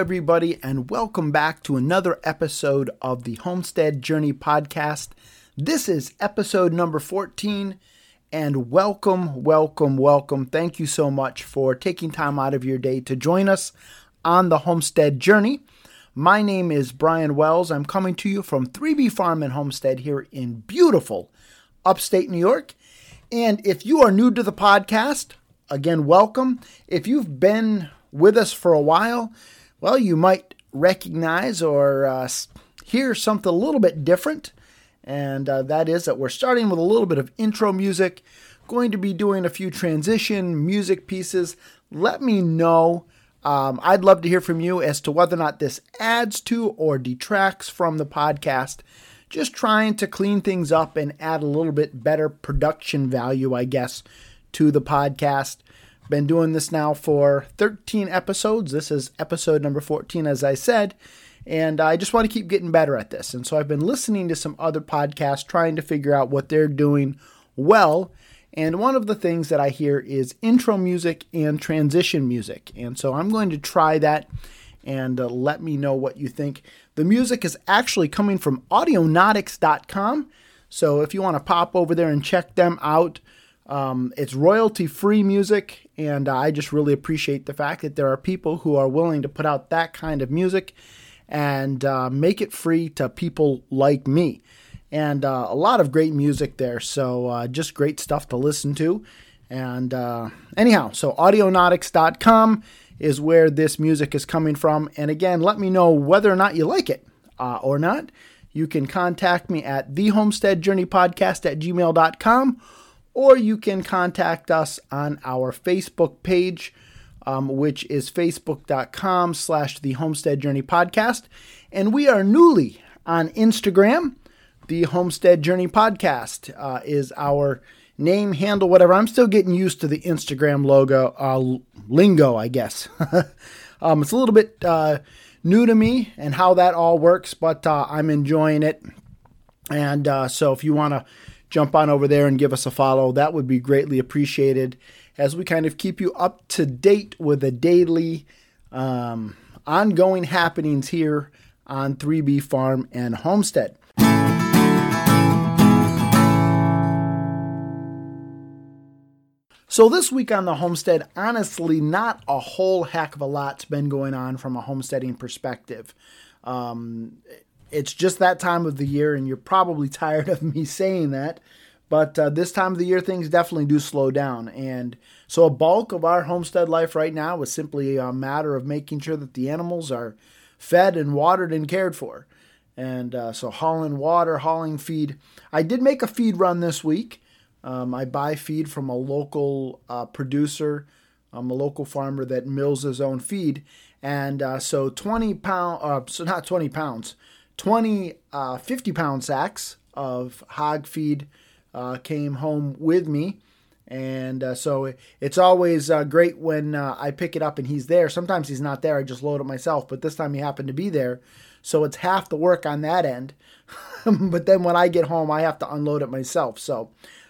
Everybody, and welcome back to another episode of the Homestead Journey podcast. This is episode number 14, and welcome, welcome, welcome. Thank you so much for taking time out of your day to join us on the Homestead Journey. My name is Brian Wells. I'm coming to you from 3B Farm and Homestead here in beautiful upstate New York. And if you are new to the podcast, again, welcome. If you've been with us for a while, well, you might recognize or uh, hear something a little bit different. And uh, that is that we're starting with a little bit of intro music, going to be doing a few transition music pieces. Let me know. Um, I'd love to hear from you as to whether or not this adds to or detracts from the podcast. Just trying to clean things up and add a little bit better production value, I guess, to the podcast. Been doing this now for 13 episodes. This is episode number 14, as I said. And I just want to keep getting better at this. And so I've been listening to some other podcasts, trying to figure out what they're doing well. And one of the things that I hear is intro music and transition music. And so I'm going to try that and uh, let me know what you think. The music is actually coming from audionautix.com. So if you want to pop over there and check them out, um, it's royalty free music, and I just really appreciate the fact that there are people who are willing to put out that kind of music and uh, make it free to people like me. And uh, a lot of great music there, so uh, just great stuff to listen to. And uh, anyhow, so audionautix.com is where this music is coming from. And again, let me know whether or not you like it uh, or not. You can contact me at thehomesteadjourneypodcast at gmail.com or you can contact us on our Facebook page, um, which is facebook.com slash the Homestead Journey Podcast. And we are newly on Instagram. The Homestead Journey Podcast uh, is our name, handle, whatever. I'm still getting used to the Instagram logo, uh, lingo, I guess. um, it's a little bit uh, new to me and how that all works, but uh, I'm enjoying it. And uh, so if you want to jump on over there and give us a follow. That would be greatly appreciated as we kind of keep you up to date with the daily um, ongoing happenings here on 3B Farm and Homestead. So, this week on the homestead, honestly, not a whole heck of a lot's been going on from a homesteading perspective. Um, it's just that time of the year, and you're probably tired of me saying that. But uh, this time of the year, things definitely do slow down. And so, a bulk of our homestead life right now is simply a matter of making sure that the animals are fed and watered and cared for. And uh, so, hauling water, hauling feed. I did make a feed run this week. Um, I buy feed from a local uh, producer, um, a local farmer that mills his own feed. And uh, so, 20 pound, uh, so not 20 pounds, 20 uh, 50 pound sacks of hog feed uh, came home with me. And uh, so it's always uh, great when uh, I pick it up and he's there. Sometimes he's not there. I just load it myself. But this time he happened to be there. So it's half the work on that end. but then when I get home, I have to unload it myself. So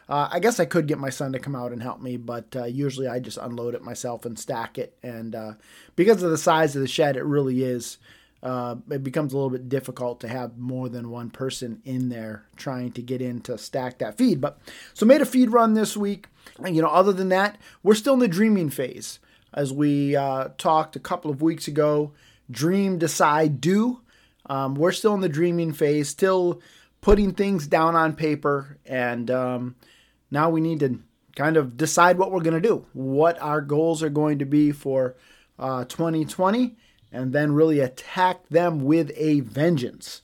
uh, I guess I could get my son to come out and help me, but uh, usually I just unload it myself and stack it. And because of the size of the shed, it really is uh, it becomes a little bit difficult to have more than one person in there trying to get in to stack that feed. But so made a feed run this week. And, you know, other than that, we're still in the dreaming phase. As we uh, talked a couple of weeks ago, dream, decide, do. Um, we're still in the dreaming phase, still putting things down on paper, and um, now we need to kind of decide what we're going to do, what our goals are going to be for uh, 2020 and then really attack them with a vengeance.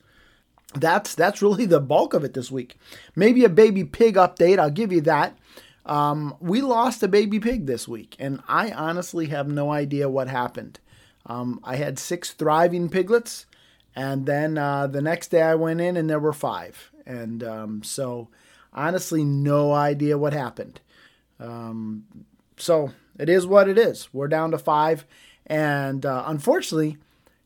That's that's really the bulk of it this week. Maybe a baby pig update. I'll give you that. Um, we lost a baby pig this week, and I honestly have no idea what happened. Um, I had six thriving piglets, and then uh, the next day I went in and there were five. And um, so, honestly, no idea what happened. Um, so it is what it is. We're down to five, and uh, unfortunately,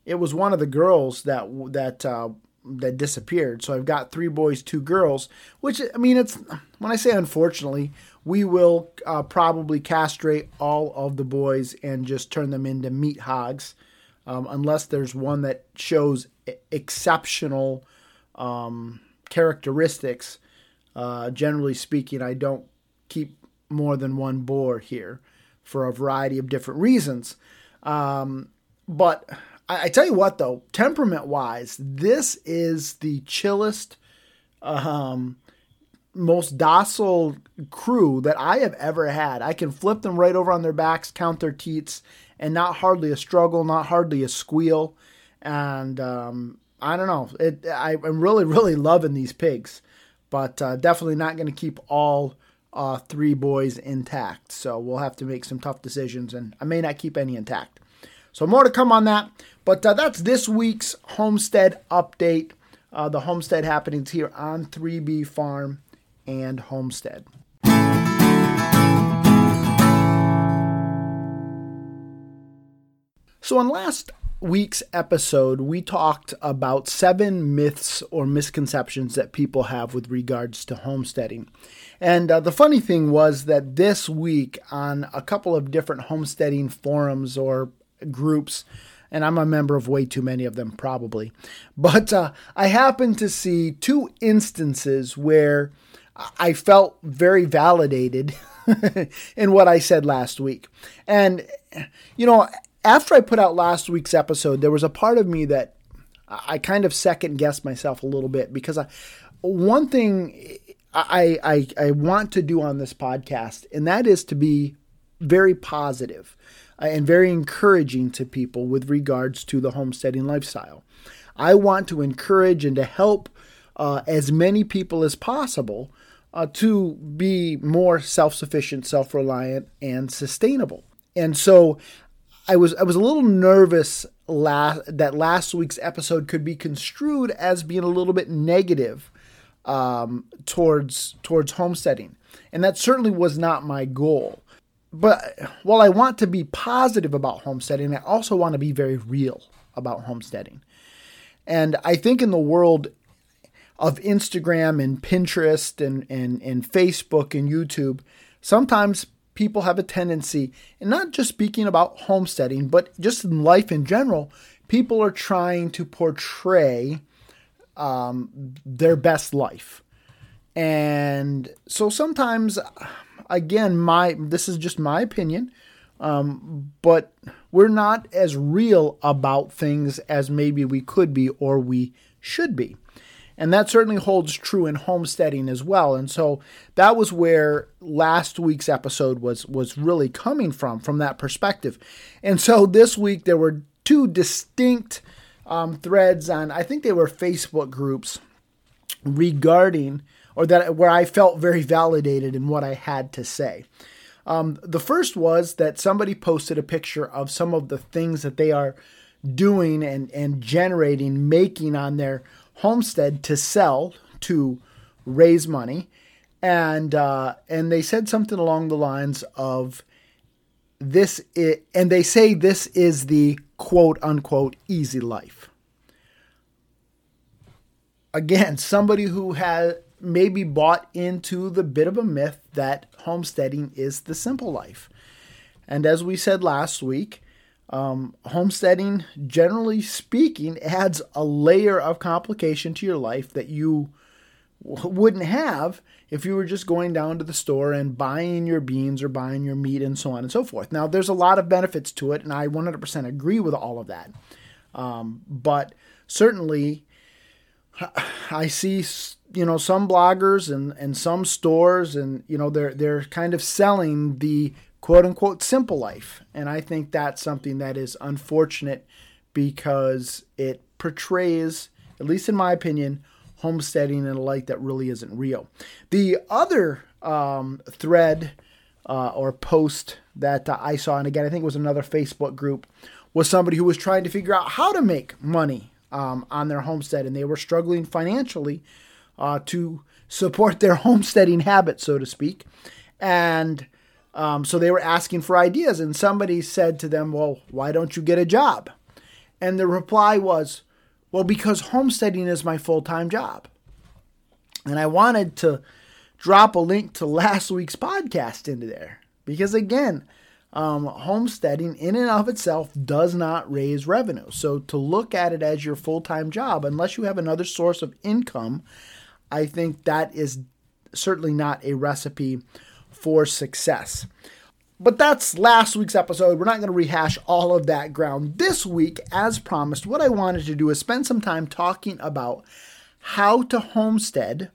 it was one of the girls that that uh, that disappeared. So I've got three boys, two girls. Which I mean, it's when I say unfortunately, we will uh, probably castrate all of the boys and just turn them into meat hogs. um, unless there's one that shows exceptional um, characteristics. Uh, generally speaking, I don't keep more than one boar here for a variety of different reasons. Um, but I, I, tell you what, though, temperament wise, this is the chillest, um, most docile crew that I have ever had. I can flip them right over on their backs, count their teats, and not hardly a struggle, not hardly a squeal. And um, I don't know. It, I, am really, really loving these pigs, but uh, definitely not going to keep all uh, three boys intact. So we'll have to make some tough decisions, and I may not keep any intact. So more to come on that. But uh, that's this week's homestead update. Uh, the homestead happenings here on 3B Farm and Homestead. So, on last week's episode, we talked about seven myths or misconceptions that people have with regards to homesteading. And uh, the funny thing was that this week, on a couple of different homesteading forums or groups, and I'm a member of way too many of them, probably, but uh, I happened to see two instances where I felt very validated in what I said last week. And, you know, after I put out last week's episode, there was a part of me that I kind of second guessed myself a little bit because I, one thing I, I, I want to do on this podcast, and that is to be very uh, and very encouraging to people with regards to the homesteading lifestyle. I want to encourage and to help uh, as many people as possible uh, to be more self sufficient, self reliant, and sustainable. And so I was I was a little nervous last, that last week's episode could be construed as being a little bit negative um, towards towards homesteading, and that certainly was not my goal. But while I want to be positive about homesteading, I also want to be very real about homesteading. And I think in the world of Instagram and Pinterest and, and, and Facebook and YouTube, sometimes people have a tendency, and not just speaking about homesteading, but just in life in general, people are trying to portray um, their best life. And so sometimes, again, my this is just my opinion, um, but we're not as real about things as maybe we could be or we should be. And that certainly holds true in homesteading as well. And so that was where last week's episode was was really coming from from that perspective. And so this week there were two distinct um, threads on I think they were Facebook groups regarding or that where I felt very validated in what I had to say. Um, the first was that somebody posted a picture of some of the things that they are doing and, and generating, making on their homestead to sell to raise money, and uh, and they said something along the lines of this, is, and they say this is the quote unquote easy life. Again, somebody who has maybe bought into the bit of a myth that homesteading is the simple life. And as we said last week, um, homesteading, generally speaking, adds a layer of complication to your life that you wouldn't have if you were just going down to the store and buying your beans or buying your meat and so on and so forth. Now, there's a lot of benefits to it, and I 100% agree with all of that. Um, but certainly, I see you know some bloggers and, and some stores and you know they're they're kind of selling the quote unquote simple life. And I think that's something that is unfortunate because it portrays, at least in my opinion, homesteading in a light that really isn't real. The other um, thread uh, or post that uh, I saw, and again, I think it was another Facebook group, was somebody who was trying to figure out how to make money um, on their homestead, and they were struggling financially uh, to support their homesteading habit, so to speak. And um, so they were asking for ideas, and somebody said to them, Well, why don't you get a job? And the reply was, Well, because homesteading is my full time job. And I wanted to drop a link to last week's podcast into there because, again, um, homesteading in and of itself does not raise revenue. So to look at it as your full time job, unless you have another source of income, I think that is certainly not a recipe for success. But that's last week's episode. We're not going to rehash all of that ground. This week, as promised, what I wanted to do is spend some time talking about how to homestead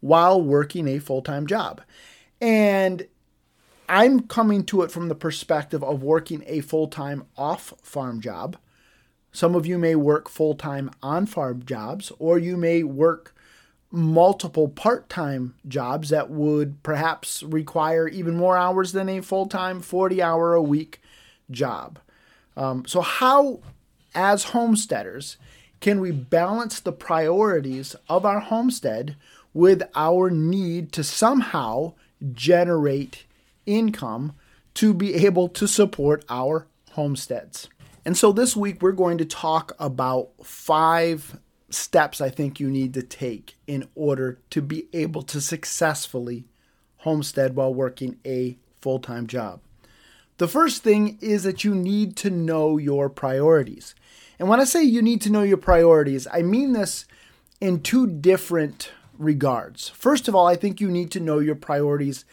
while working a full time job. And I'm coming to it from the perspective of working a full time off farm job. Some of you may work full time on farm jobs, or you may work multiple part time jobs that would perhaps require even more hours than a full time 40 hour a week job. Um, so, how, as homesteaders, can we balance the priorities of our homestead with our need to somehow generate income to be able to support our homesteads. And so this week we're going to talk about five steps I think you need to take in order to be able to successfully homestead while working a full time job. The first thing is that you need to know your priorities. And when I say you need to know your priorities, I mean this in two different regards. First of all, I think you need to know your priorities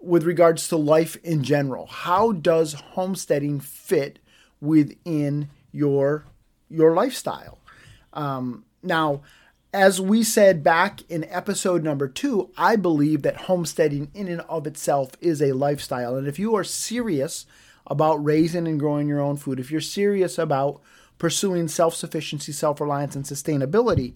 with regards to life in general. How does homesteading fit within your your lifestyle? Um, now, as we said back in episode number two, I believe that homesteading in and of itself is a lifestyle. And if you are serious about raising and growing your own food, if you're serious about pursuing self sufficiency, self reliance, and sustainability,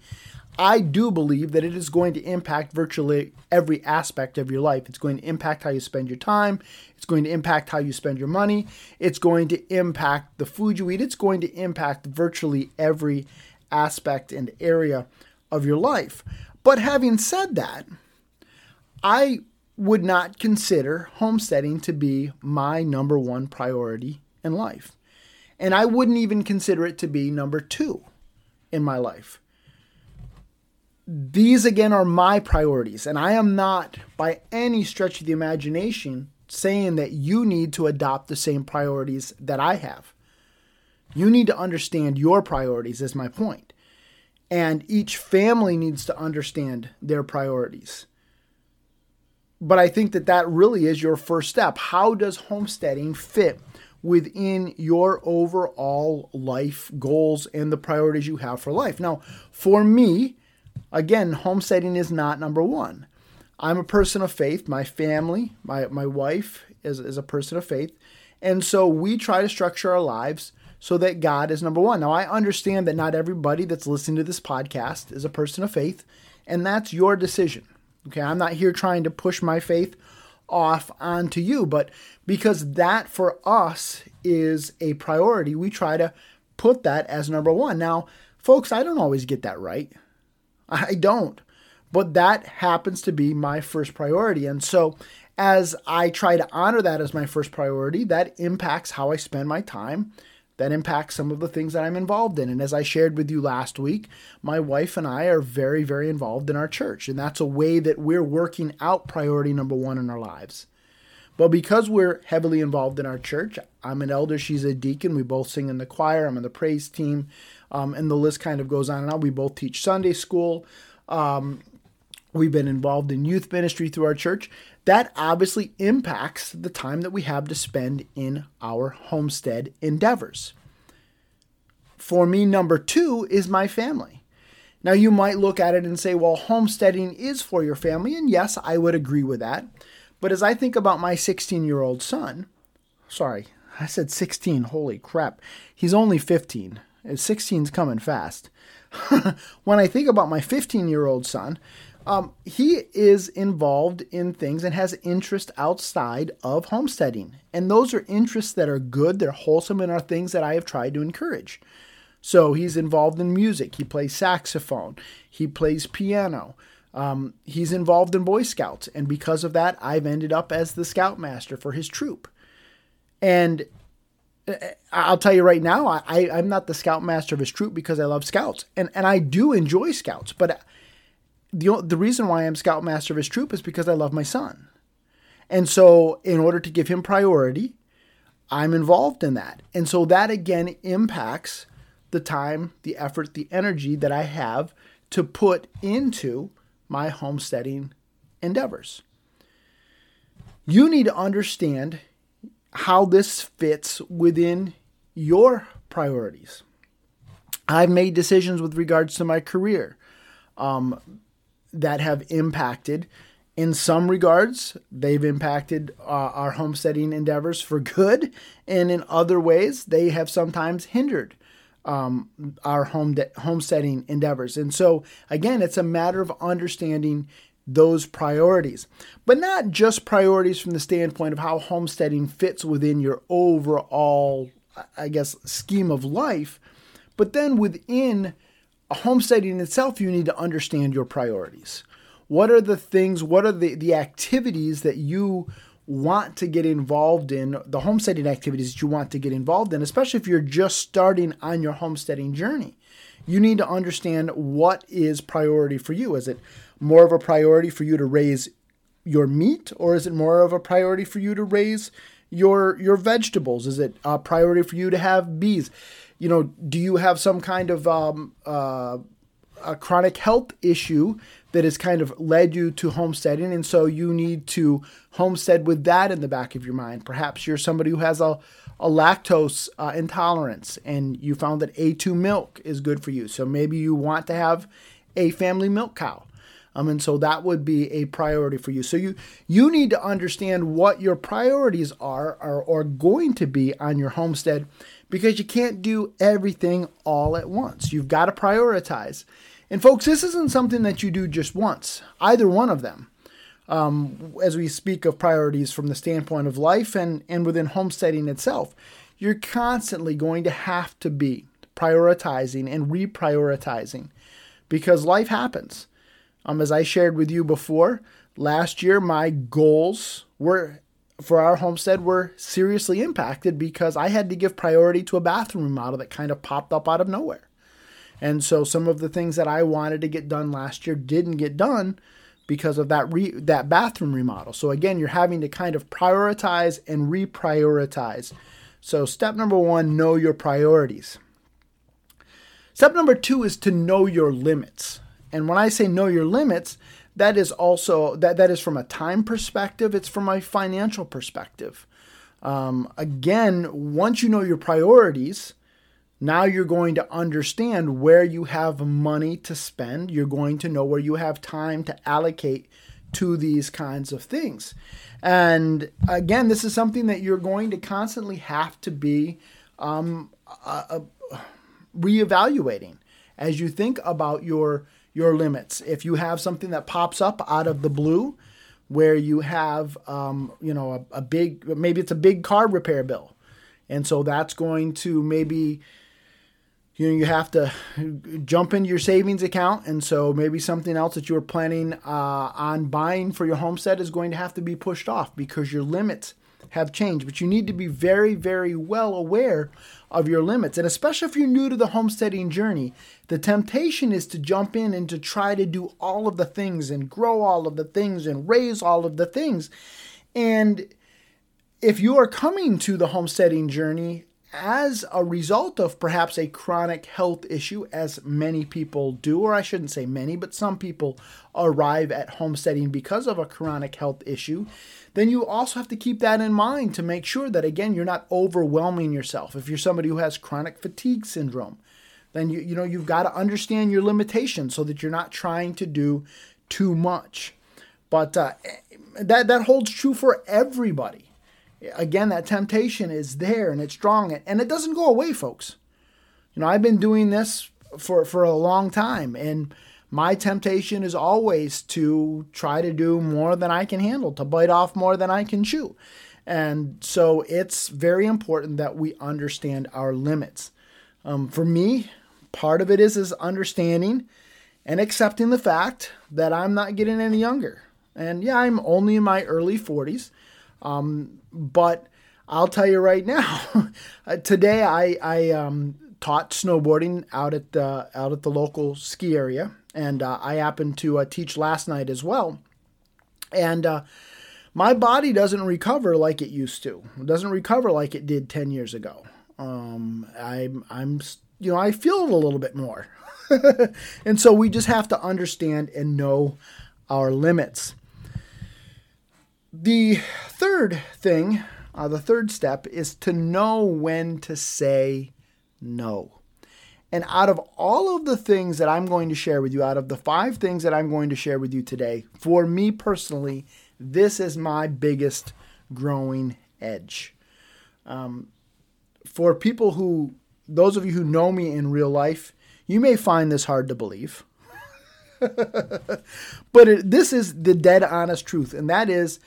I do believe that it is going to impact virtually every aspect of your life. It's going to impact how you spend your time. It's going to impact how you spend your money. It's going to impact the food you eat. It's going to impact virtually every aspect and area of your life. But having said that, I would not consider homesteading to be my number one priority in life. And I wouldn't even consider it to be number two in my life these again are my priorities, and I am not by any stretch of the imagination saying that you need to adopt the same priorities that I have. You need to understand your priorities, is my point. And each family needs to understand their priorities. But I think that that really is your first step. How does homesteading fit within your overall life goals and the priorities you have for life? Now, for me, Again, homesteading is not number one. I'm a person of faith. My family, my, my wife is, is a person of faith. And so we try to structure our lives so that God is number one. Now, I understand that not everybody that's listening to this podcast is a person of faith, and that's your decision. Okay, I'm not here trying to push my faith off onto you, but because that for us is a priority, we try to put that as number one. Now, folks, I don't always get that right. I don't. But that happens to be my first priority. And so, as I try to honor that as my first priority, that impacts how I spend my time. That impacts some of the things that I'm involved in. And as I shared with you last week, my wife and I are very, very involved in our church. And that's a way that we're working out priority number one in our lives. But because we're heavily involved in our church, I'm an elder, she's a deacon. We both sing in the choir, I'm in the praise team um, and the list kind of goes on and on. We both teach Sunday school. Um, we've been involved in youth ministry through our church. That obviously impacts the time that we have to spend in our homestead endeavors. For me, number two is my family. Now, you might look at it and say, well, homesteading is for your family. And yes, I would agree with that. But as I think about my 16 year old son, sorry, I said 16, holy crap, he's only 15. 16's coming fast. when I think about my 15 year old son, um, he is involved in things and has interest outside of homesteading. And those are interests that are good, they're wholesome, and are things that I have tried to encourage. So he's involved in music, he plays saxophone, he plays piano. Um, he's involved in Boy Scouts, and because of that, I've ended up as the scoutmaster for his troop. And I'll tell you right now, I, I'm not the scoutmaster of his troop because I love scouts, and and I do enjoy scouts. But the the reason why I'm scoutmaster of his troop is because I love my son, and so in order to give him priority, I'm involved in that. And so that again impacts the time, the effort, the energy that I have to put into my homesteading endeavors. You need to understand how this fits within your priorities. I've made decisions with regards to my career um, that have impacted. In some regards, they've impacted uh, our homesteading endeavors for good, and in other ways, they have sometimes hindered um, our home de- homesteading endeavors. And so, again, it's a matter of understanding those priorities, but not just priorities from the standpoint of how homesteading fits within your overall, I guess, scheme of life, but then within homesteading itself, you need to understand your priorities. What are the things, what are the, the activities that you want to get involved in, the homesteading activities that you want to get involved in, especially if you're just starting on your homesteading journey? You need to understand what is priority for you. Is it more of a priority for you to raise your meat, or is it more of a priority for you to raise your your vegetables? Is it a priority for you to have bees? You know, do you have some kind of um, uh, a chronic health issue that has kind of led you to homesteading, and so you need to homestead with that in the back of your mind. Perhaps you're somebody who has a, a lactose uh, intolerance, and you found that A2 milk is good for you. So maybe you want to have a family milk cow. Um, and so that would be a priority for you. So you you need to understand what your priorities are, are or going to be on your homestead because you can't do everything all at once. You've got to prioritize. And folks, this isn't something that you do just once, either one of them. Um, as we speak of priorities from the standpoint of life and, and within homesteading itself, you're constantly going to have to be prioritizing and reprioritizing because life happens. Um, as I shared with you before, last year my goals were for our homestead were seriously impacted because I had to give priority to a bathroom remodel that kind of popped up out of nowhere. And so some of the things that I wanted to get done last year didn't get done because of that re- that bathroom remodel. So again, you're having to kind of prioritize and reprioritize. So step number 1, know your priorities. Step number 2 is to know your limits. And when I say know your limits, that is also that that is from a time perspective it's from a financial perspective. Um, again once you know your priorities now you're going to understand where you have money to spend. You're going to know where you have time to allocate to these kinds of things. And again this is something that you're going to constantly have to be um, uh, uh, reevaluating as you think about your your limits. If you have something that pops up out of the blue, where you have, um, you know, a, a big, maybe it's a big car repair bill, and so that's going to maybe you know you have to jump into your savings account. And so maybe something else that you were planning uh, on buying for your homestead is going to have to be pushed off because your limits have changed. But you need to be very very well aware of your limits. And especially if you're new to the homesteading journey, the temptation is to jump in and to try to do all of the things and grow all of the things and raise all of the things. And if you are coming to the homesteading journey as a result of perhaps a chronic health issue, as many people do, or I shouldn't say many, but some people arrive at homesteading because of a chronic health issue, then you also have to keep that in mind to make sure that, again, you're not overwhelming yourself. If you're somebody who has chronic fatigue syndrome, then you, you know you've got to understand your limitations so that you're not trying to do too much. But uh, that that holds true for everybody again, that temptation is there and it's strong and it doesn't go away, folks. You know, I've been doing this for, for a long time and my temptation is always to try to do more than I can handle, to bite off more than I can chew. And so it's very important that we understand our limits. Um, for me, part of it is is understanding and accepting the fact that I'm not getting any younger. And yeah, I'm only in my early 40s. Um, but I'll tell you right now, uh, today I, I um, taught snowboarding out at the out at the local ski area, and uh, I happened to uh, teach last night as well. And uh, my body doesn't recover like it used to. It doesn't recover like it did 10 years ago. Um, I'm, I'm, you know, I feel it a little bit more. and so we just have to understand and know our limits. The third thing, uh, the third step is to know when to say no. And out of all of the things that I'm going to share with you, out of the five things that I'm going to share with you today, for me personally, this is my biggest growing edge. Um, for people who, those of you who know me in real life, you may find this hard to believe. but it, this is the dead honest truth, and that is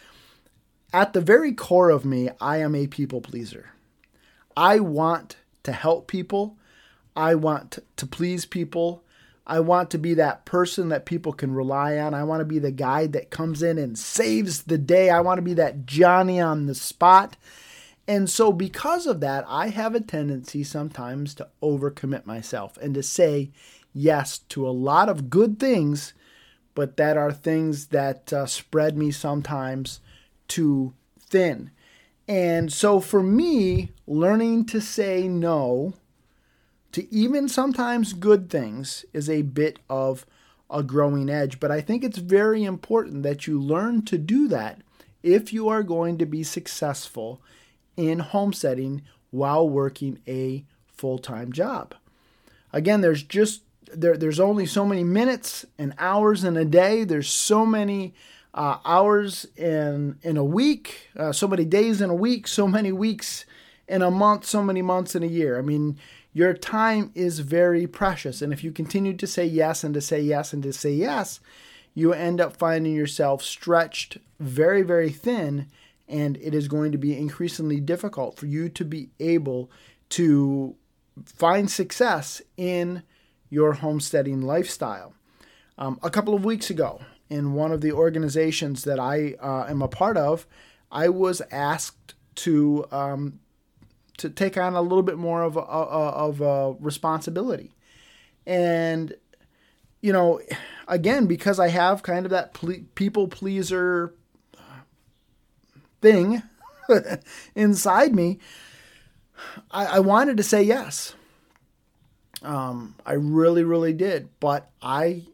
at the very core of me, I am a people pleaser. I want to help people. I want to please people. I want to be that person that people can rely on. I want to be the guy that comes in and saves the day. I want to be that Johnny on the spot. And so, because of that, I have a tendency sometimes to overcommit myself and to say yes to a lot of good things, but that are things that uh, spread me sometimes too thin. And so, for me, learning to say no to even sometimes good things is a bit of a growing edge. But I think it's very important that you learn to do that if you are going to be successful in homesteading while working a full time job. Again, there's just there, there's only so many minutes and hours in a day. There's so many uh, hours in in a week, uh, so many days in a week, so many weeks in a month, so many months in a year. I mean, your time is very precious. And if you continue to say yes and to say yes and to say yes, you end up finding yourself stretched very, very thin. And it is going to be increasingly difficult for you to be able to find success in your homesteading lifestyle. Um, a couple of weeks ago, in one of the organizations that I uh, am a part of, I was asked to um, to take on a little bit more of a, of a responsibility. And you know, again, because I have kind of that ple- people pleaser thing inside me, I, I, wanted to say yes. Um, I really, really did, but I,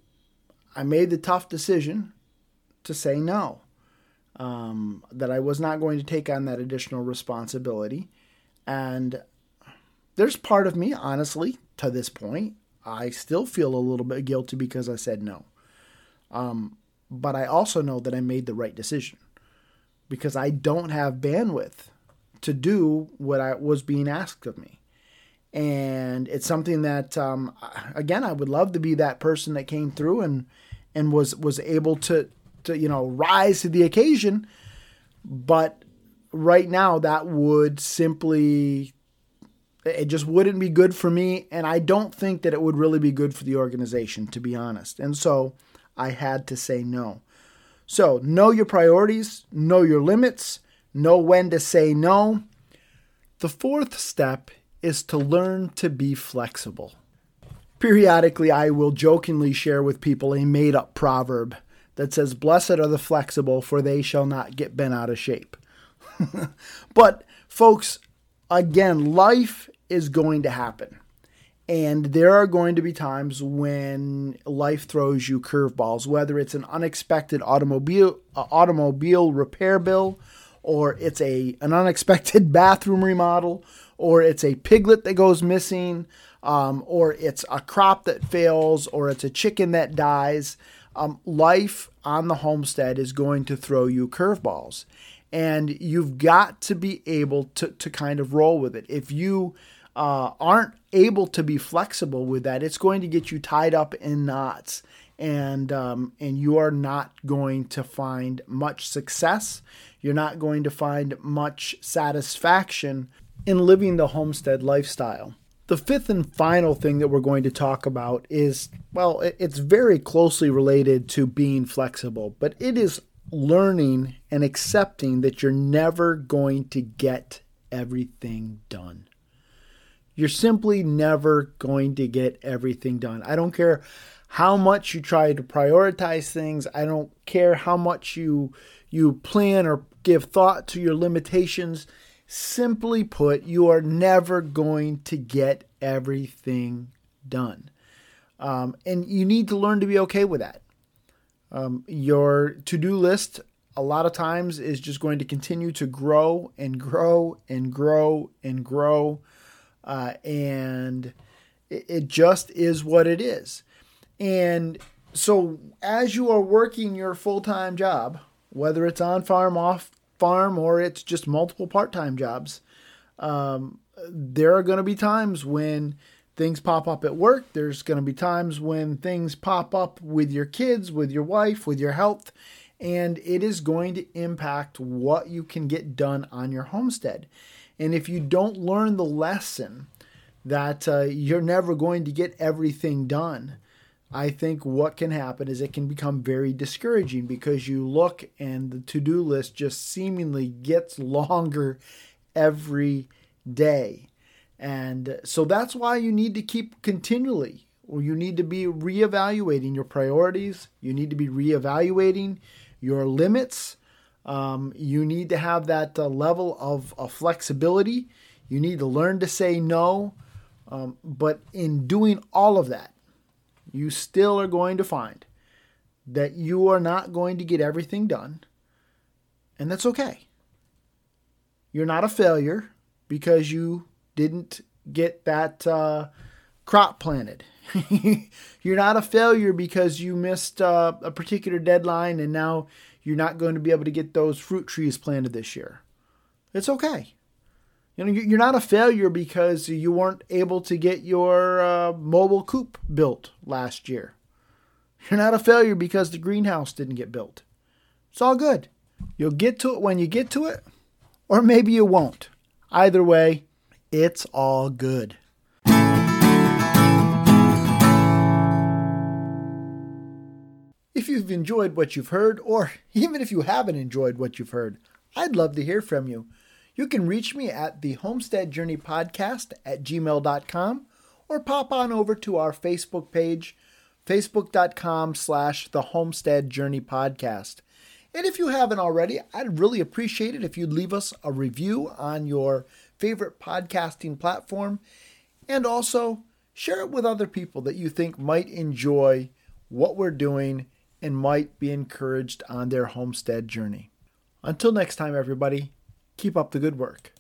I made the tough decision to say no. Um, that I was not going to take on that additional responsibility, and there's part of me, honestly, to this point, I still feel a little bit guilty because I said no. Um, but I also know that I made the right decision because I don't have bandwidth to do what I was being asked of me. And it's something that, um, again, I would love to be that person that came through and and was was able to to you know rise to the occasion. But right now that would simply it just wouldn't be good for me and I don't think that it would really be good for the organization to be honest. And so I had to say no. So, know your priorities, know your limits, know when to say no. The fourth step is to learn to be flexible. Periodically, I will jokingly share with people a made up proverb that says, Blessed are the flexible, for they shall not get bent out of shape. but, folks, again, life is going to happen. And there are going to be times when life throws you curveballs, whether it's an unexpected automobile uh, automobile repair bill, or it's a an unexpected bathroom remodel, or it's a piglet that goes missing, um, or it's a crop that fails, or it's a chicken that dies. Um, life on the homestead is going to throw you curveballs and you've got to be able to, to kind of roll with it. If you uh, aren't able to be flexible with that, it's going to get you tied up in knots, and um, and you are not going to find much success. You're not going to find much satisfaction in living the homestead lifestyle. The fifth and final thing that we're going to talk about is well, it's very closely related to being flexible, but it is learning and accepting that you're never going to get everything done. You're simply never going to get everything done. I don't care how much you try to prioritize things. I don't care how much you you plan or give thought to your limitations. Simply put, you are never going to get everything done. Um, and you need to learn to be okay with that. Um, your to do list, a lot of times, is just going to continue to grow and grow and grow and grow. Uh, and it, it just is what it is. And so, as you are working your full time job, whether it's on farm, off farm, or it's just multiple part time jobs, um, there are going to be times when things pop up at work. There's going to be times when things pop up with your kids, with your wife, with your health, and it is going to impact what you can get done on your homestead. And if you don't learn the lesson that uh, you're never going to get everything done, I think what can happen is it can become very discouraging because you look and the to do list just seemingly gets longer every day. And so that's why you need to keep continually, or you need to be reevaluating your priorities. You need to be reevaluating your limits. Um, you need to have that uh, level of, of, flexibility. You need to learn to say no. Um, but in doing all of that, you still are going to find that you are not going to get everything done. And that's okay. You're not a failure because you didn't get that uh, crop planted. you're not a failure because you missed uh, a particular deadline and now you're not going to be able to get those fruit trees planted this year. It's okay. You know, you're not a failure because you weren't able to get your uh, mobile coop built last year. You're not a failure because the greenhouse didn't get built. It's all good. You'll get to it when you get to it, or maybe you won't. Either way, it's all good. If you've enjoyed what you've heard, or even if you haven't enjoyed what you've heard, I'd love to hear from you. You can reach me at the Homestead Journey Podcast at gmail.com or pop on over to our Facebook page, facebook.com slash the Homestead Journey Podcast. And if you haven't already, I'd really appreciate it if you'd leave us a review on your favorite podcasting platform and also share it with other people that you think might enjoy what we're doing and might be encouraged on their homestead journey. Until next time, everybody, keep up the good work.